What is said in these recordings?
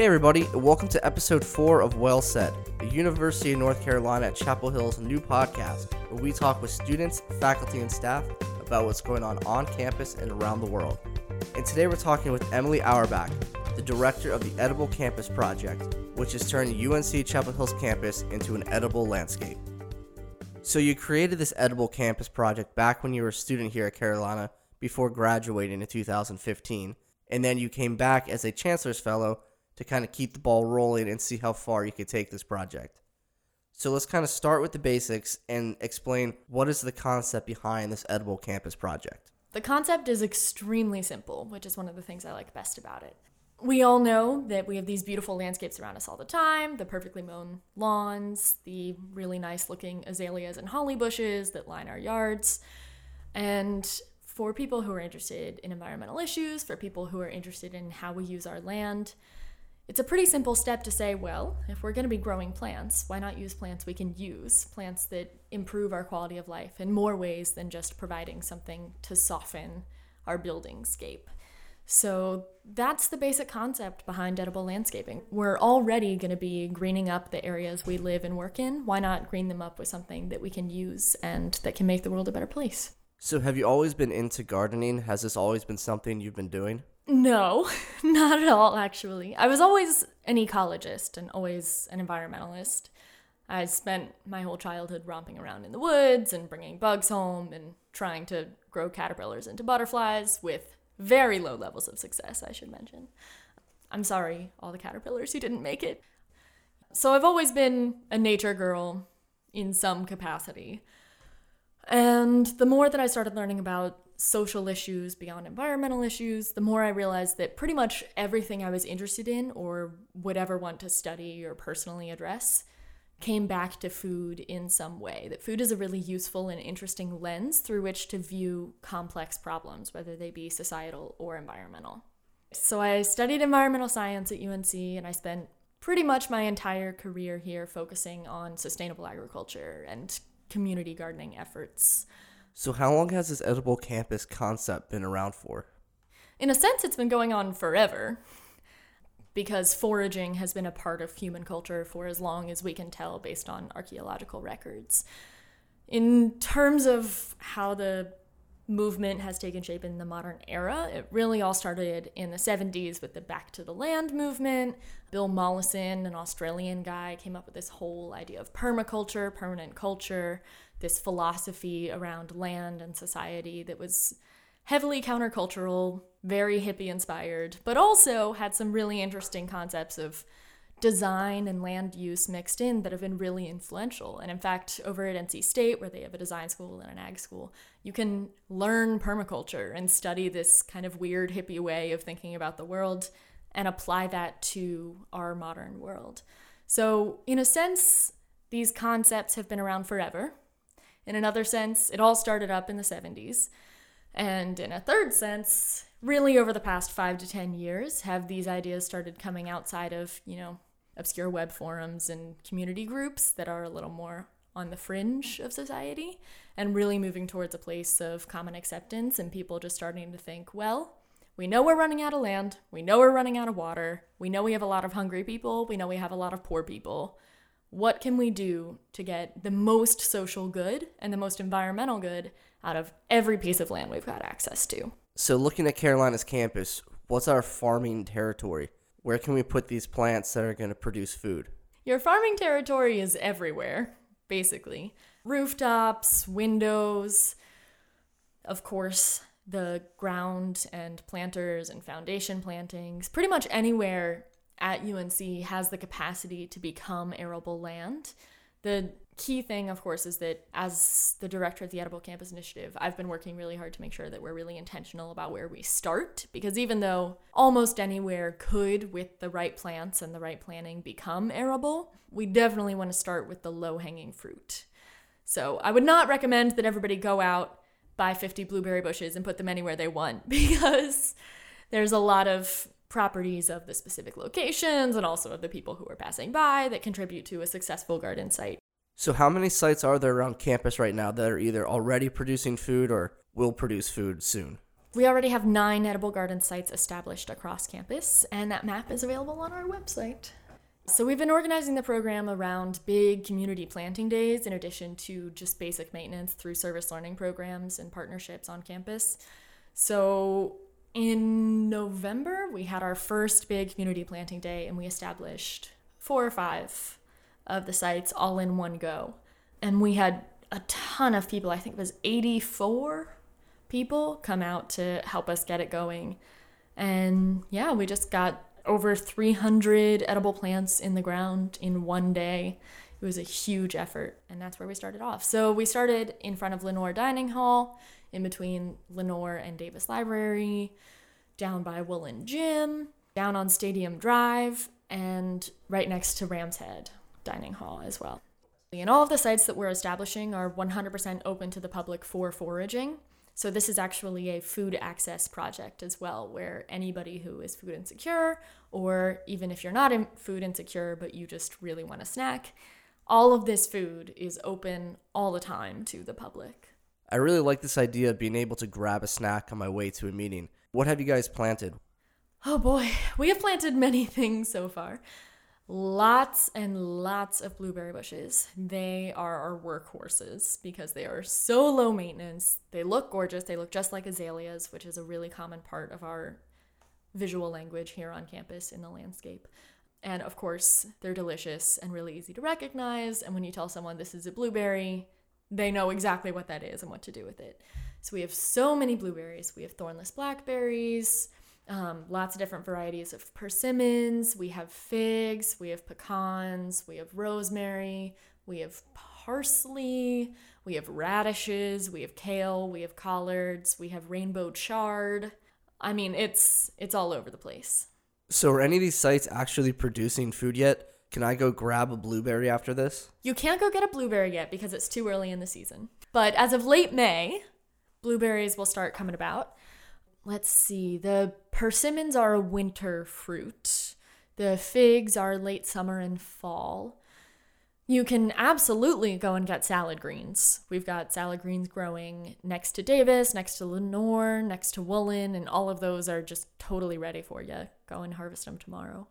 Hey, everybody, welcome to episode four of Well Said, the University of North Carolina at Chapel Hill's new podcast, where we talk with students, faculty, and staff about what's going on on campus and around the world. And today we're talking with Emily Auerbach, the director of the Edible Campus Project, which has turned UNC Chapel Hill's campus into an edible landscape. So, you created this Edible Campus Project back when you were a student here at Carolina before graduating in 2015, and then you came back as a Chancellor's Fellow to kind of keep the ball rolling and see how far you could take this project. So let's kind of start with the basics and explain what is the concept behind this edible campus project. The concept is extremely simple, which is one of the things I like best about it. We all know that we have these beautiful landscapes around us all the time the perfectly mown lawns, the really nice looking azaleas and holly bushes that line our yards. And for people who are interested in environmental issues, for people who are interested in how we use our land, it's a pretty simple step to say, well, if we're going to be growing plants, why not use plants we can use, plants that improve our quality of life in more ways than just providing something to soften our building scape. So that's the basic concept behind edible landscaping. We're already going to be greening up the areas we live and work in. Why not green them up with something that we can use and that can make the world a better place? So, have you always been into gardening? Has this always been something you've been doing? No, not at all, actually. I was always an ecologist and always an environmentalist. I spent my whole childhood romping around in the woods and bringing bugs home and trying to grow caterpillars into butterflies with very low levels of success, I should mention. I'm sorry, all the caterpillars who didn't make it. So I've always been a nature girl in some capacity. And the more that I started learning about social issues beyond environmental issues, the more I realized that pretty much everything I was interested in or would ever want to study or personally address came back to food in some way. That food is a really useful and interesting lens through which to view complex problems, whether they be societal or environmental. So I studied environmental science at UNC and I spent pretty much my entire career here focusing on sustainable agriculture and community gardening efforts. So, how long has this edible campus concept been around for? In a sense, it's been going on forever because foraging has been a part of human culture for as long as we can tell based on archaeological records. In terms of how the movement has taken shape in the modern era. It really all started in the 70s with the Back to the Land movement. Bill Mollison, an Australian guy, came up with this whole idea of permaculture, permanent culture, this philosophy around land and society that was heavily countercultural, very hippie inspired, but also had some really interesting concepts of design and land use mixed in that have been really influential. And in fact, over at NC State, where they have a design school and an ag school, you can learn permaculture and study this kind of weird hippie way of thinking about the world and apply that to our modern world. So, in a sense, these concepts have been around forever. In another sense, it all started up in the 70s. And in a third sense, really over the past five to 10 years, have these ideas started coming outside of, you know, obscure web forums and community groups that are a little more on the fringe of society and really moving towards a place of common acceptance and people just starting to think, well, we know we're running out of land, we know we're running out of water, we know we have a lot of hungry people, we know we have a lot of poor people. What can we do to get the most social good and the most environmental good out of every piece of land we've got access to? So, looking at Carolina's campus, what's our farming territory? Where can we put these plants that are going to produce food? Your farming territory is everywhere, basically. Rooftops, windows, of course, the ground and planters and foundation plantings. Pretty much anywhere at UNC has the capacity to become arable land. The key thing, of course, is that as the director of the Edible Campus Initiative, I've been working really hard to make sure that we're really intentional about where we start. Because even though almost anywhere could, with the right plants and the right planning, become arable, we definitely want to start with the low hanging fruit. So I would not recommend that everybody go out, buy 50 blueberry bushes, and put them anywhere they want because there's a lot of properties of the specific locations and also of the people who are passing by that contribute to a successful garden site. So, how many sites are there around campus right now that are either already producing food or will produce food soon? We already have nine edible garden sites established across campus, and that map is available on our website. So, we've been organizing the program around big community planting days in addition to just basic maintenance through service learning programs and partnerships on campus. So, in November, we had our first big community planting day and we established four or five of the sites all in one go. And we had a ton of people, I think it was 84 people, come out to help us get it going. And yeah, we just got over 300 edible plants in the ground in one day. It was a huge effort, and that's where we started off. So we started in front of Lenoir Dining Hall, in between Lenoir and Davis Library, down by Woollen Gym, down on Stadium Drive, and right next to Rams Head Dining Hall as well. And all of the sites that we're establishing are 100% open to the public for foraging. So this is actually a food access project as well, where anybody who is food insecure, or even if you're not in food insecure but you just really want a snack, all of this food is open all the time to the public. I really like this idea of being able to grab a snack on my way to a meeting. What have you guys planted? Oh boy, we have planted many things so far. Lots and lots of blueberry bushes. They are our workhorses because they are so low maintenance. They look gorgeous. They look just like azaleas, which is a really common part of our visual language here on campus in the landscape. And of course, they're delicious and really easy to recognize. And when you tell someone this is a blueberry, they know exactly what that is and what to do with it. So we have so many blueberries. We have thornless blackberries, um, lots of different varieties of persimmons. We have figs, we have pecans, we have rosemary, we have parsley, we have radishes, we have kale, we have collards, we have rainbow chard. I mean, it's it's all over the place. So are any of these sites actually producing food yet? Can I go grab a blueberry after this? You can't go get a blueberry yet because it's too early in the season. But as of late May, blueberries will start coming about let's see, the persimmons are a winter fruit. The figs are late summer and fall. You can absolutely go and get salad greens. We've got salad greens growing next to Davis, next to Lenoir, next to Woollen, and all of those are just totally ready for you. Go and harvest them tomorrow.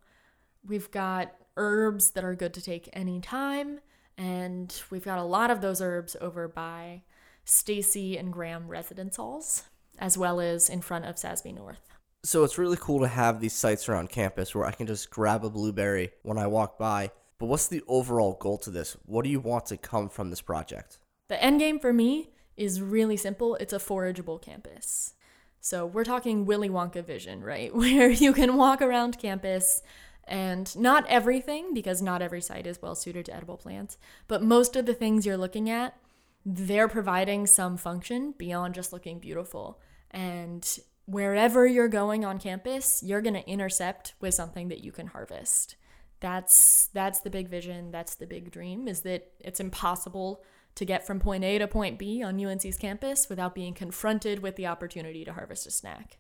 We've got herbs that are good to take anytime, and we've got a lot of those herbs over by Stacy and Graham residence halls as well as in front of SASB North. So it's really cool to have these sites around campus where I can just grab a blueberry when I walk by. But what's the overall goal to this? What do you want to come from this project? The end game for me is really simple. It's a forageable campus. So we're talking Willy Wonka vision, right? Where you can walk around campus and not everything, because not every site is well suited to edible plants, but most of the things you're looking at, they're providing some function beyond just looking beautiful. And wherever you're going on campus, you're going to intercept with something that you can harvest. That's that's the big vision, that's the big dream is that it's impossible to get from point A to point B on UNC's campus without being confronted with the opportunity to harvest a snack.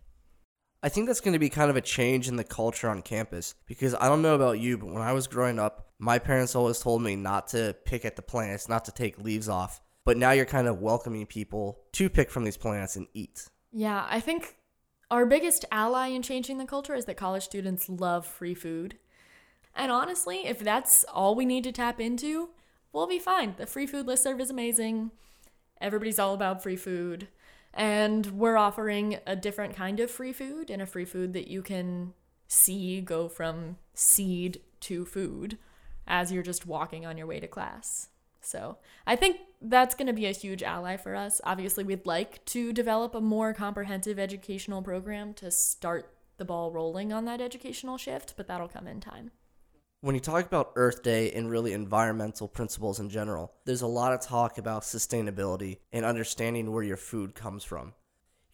I think that's going to be kind of a change in the culture on campus because I don't know about you, but when I was growing up, my parents always told me not to pick at the plants, not to take leaves off. But now you're kind of welcoming people to pick from these plants and eat. Yeah, I think our biggest ally in changing the culture is that college students love free food. And honestly, if that's all we need to tap into, we'll be fine. The free food listserv is amazing. Everybody's all about free food. And we're offering a different kind of free food and a free food that you can see go from seed to food as you're just walking on your way to class. So I think that's going to be a huge ally for us. Obviously, we'd like to develop a more comprehensive educational program to start the ball rolling on that educational shift, but that'll come in time. When you talk about Earth Day and really environmental principles in general, there's a lot of talk about sustainability and understanding where your food comes from.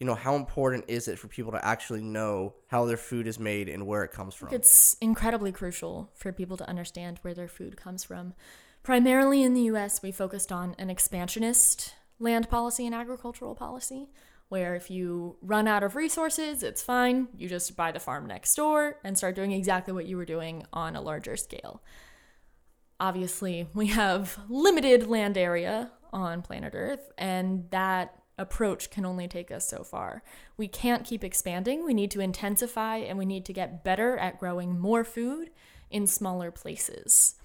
You know, how important is it for people to actually know how their food is made and where it comes from? It's incredibly crucial for people to understand where their food comes from. Primarily in the US, we focused on an expansionist land policy and agricultural policy, where if you run out of resources, it's fine. You just buy the farm next door and start doing exactly what you were doing on a larger scale. Obviously, we have limited land area on planet Earth, and that approach can only take us so far. We can't keep expanding. We need to intensify and we need to get better at growing more food in smaller places.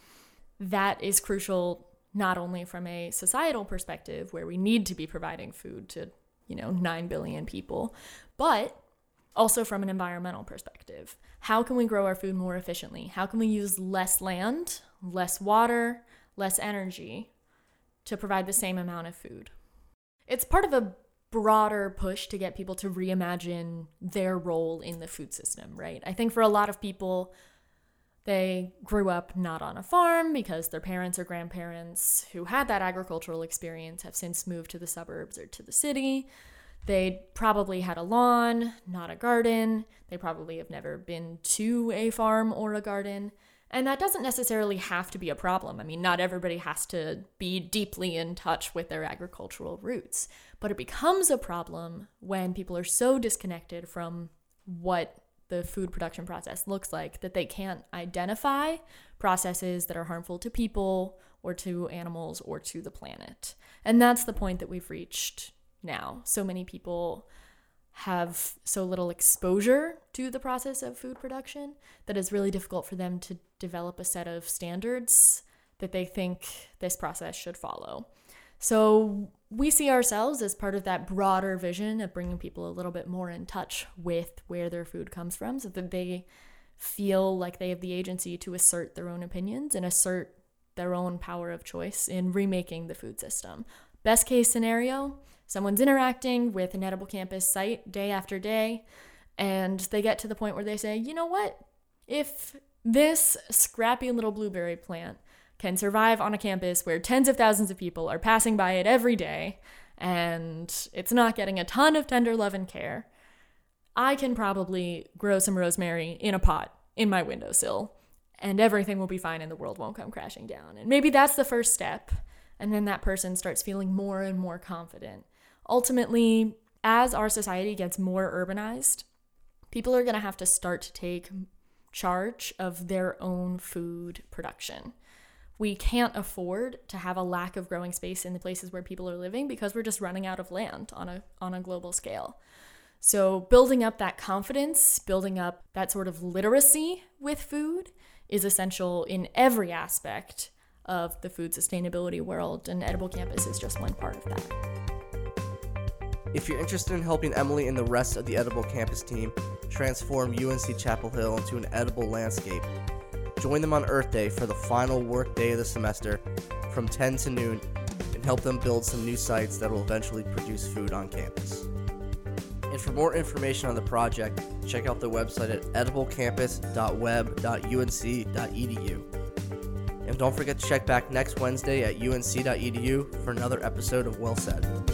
That is crucial not only from a societal perspective where we need to be providing food to, you know, 9 billion people, but also from an environmental perspective. How can we grow our food more efficiently? How can we use less land, less water, less energy to provide the same amount of food? It's part of a broader push to get people to reimagine their role in the food system, right? I think for a lot of people, they grew up not on a farm because their parents or grandparents who had that agricultural experience have since moved to the suburbs or to the city. They probably had a lawn, not a garden. They probably have never been to a farm or a garden. And that doesn't necessarily have to be a problem. I mean, not everybody has to be deeply in touch with their agricultural roots. But it becomes a problem when people are so disconnected from what the food production process looks like that they can't identify processes that are harmful to people or to animals or to the planet. And that's the point that we've reached now. So many people have so little exposure to the process of food production that it's really difficult for them to develop a set of standards that they think this process should follow. So we see ourselves as part of that broader vision of bringing people a little bit more in touch with where their food comes from so that they feel like they have the agency to assert their own opinions and assert their own power of choice in remaking the food system. Best case scenario, someone's interacting with an edible campus site day after day, and they get to the point where they say, you know what? If this scrappy little blueberry plant can survive on a campus where tens of thousands of people are passing by it every day and it's not getting a ton of tender love and care, I can probably grow some rosemary in a pot in my windowsill and everything will be fine and the world won't come crashing down. And maybe that's the first step. And then that person starts feeling more and more confident ultimately, as our society gets more urbanized, people are going to have to start to take charge of their own food production. We can't afford to have a lack of growing space in the places where people are living because we're just running out of land on a on a global scale. So building up that confidence, building up that sort of literacy with food is essential in every aspect of the food sustainability world and Edible Campus is just one part of that. If you're interested in helping Emily and the rest of the Edible Campus team transform UNC Chapel Hill into an edible landscape, join them on Earth Day for the final work day of the semester from 10 to noon and help them build some new sites that will eventually produce food on campus. And for more information on the project, check out the website at ediblecampus.web.unc.edu. And don't forget to check back next Wednesday at unc.edu for another episode of Well Said.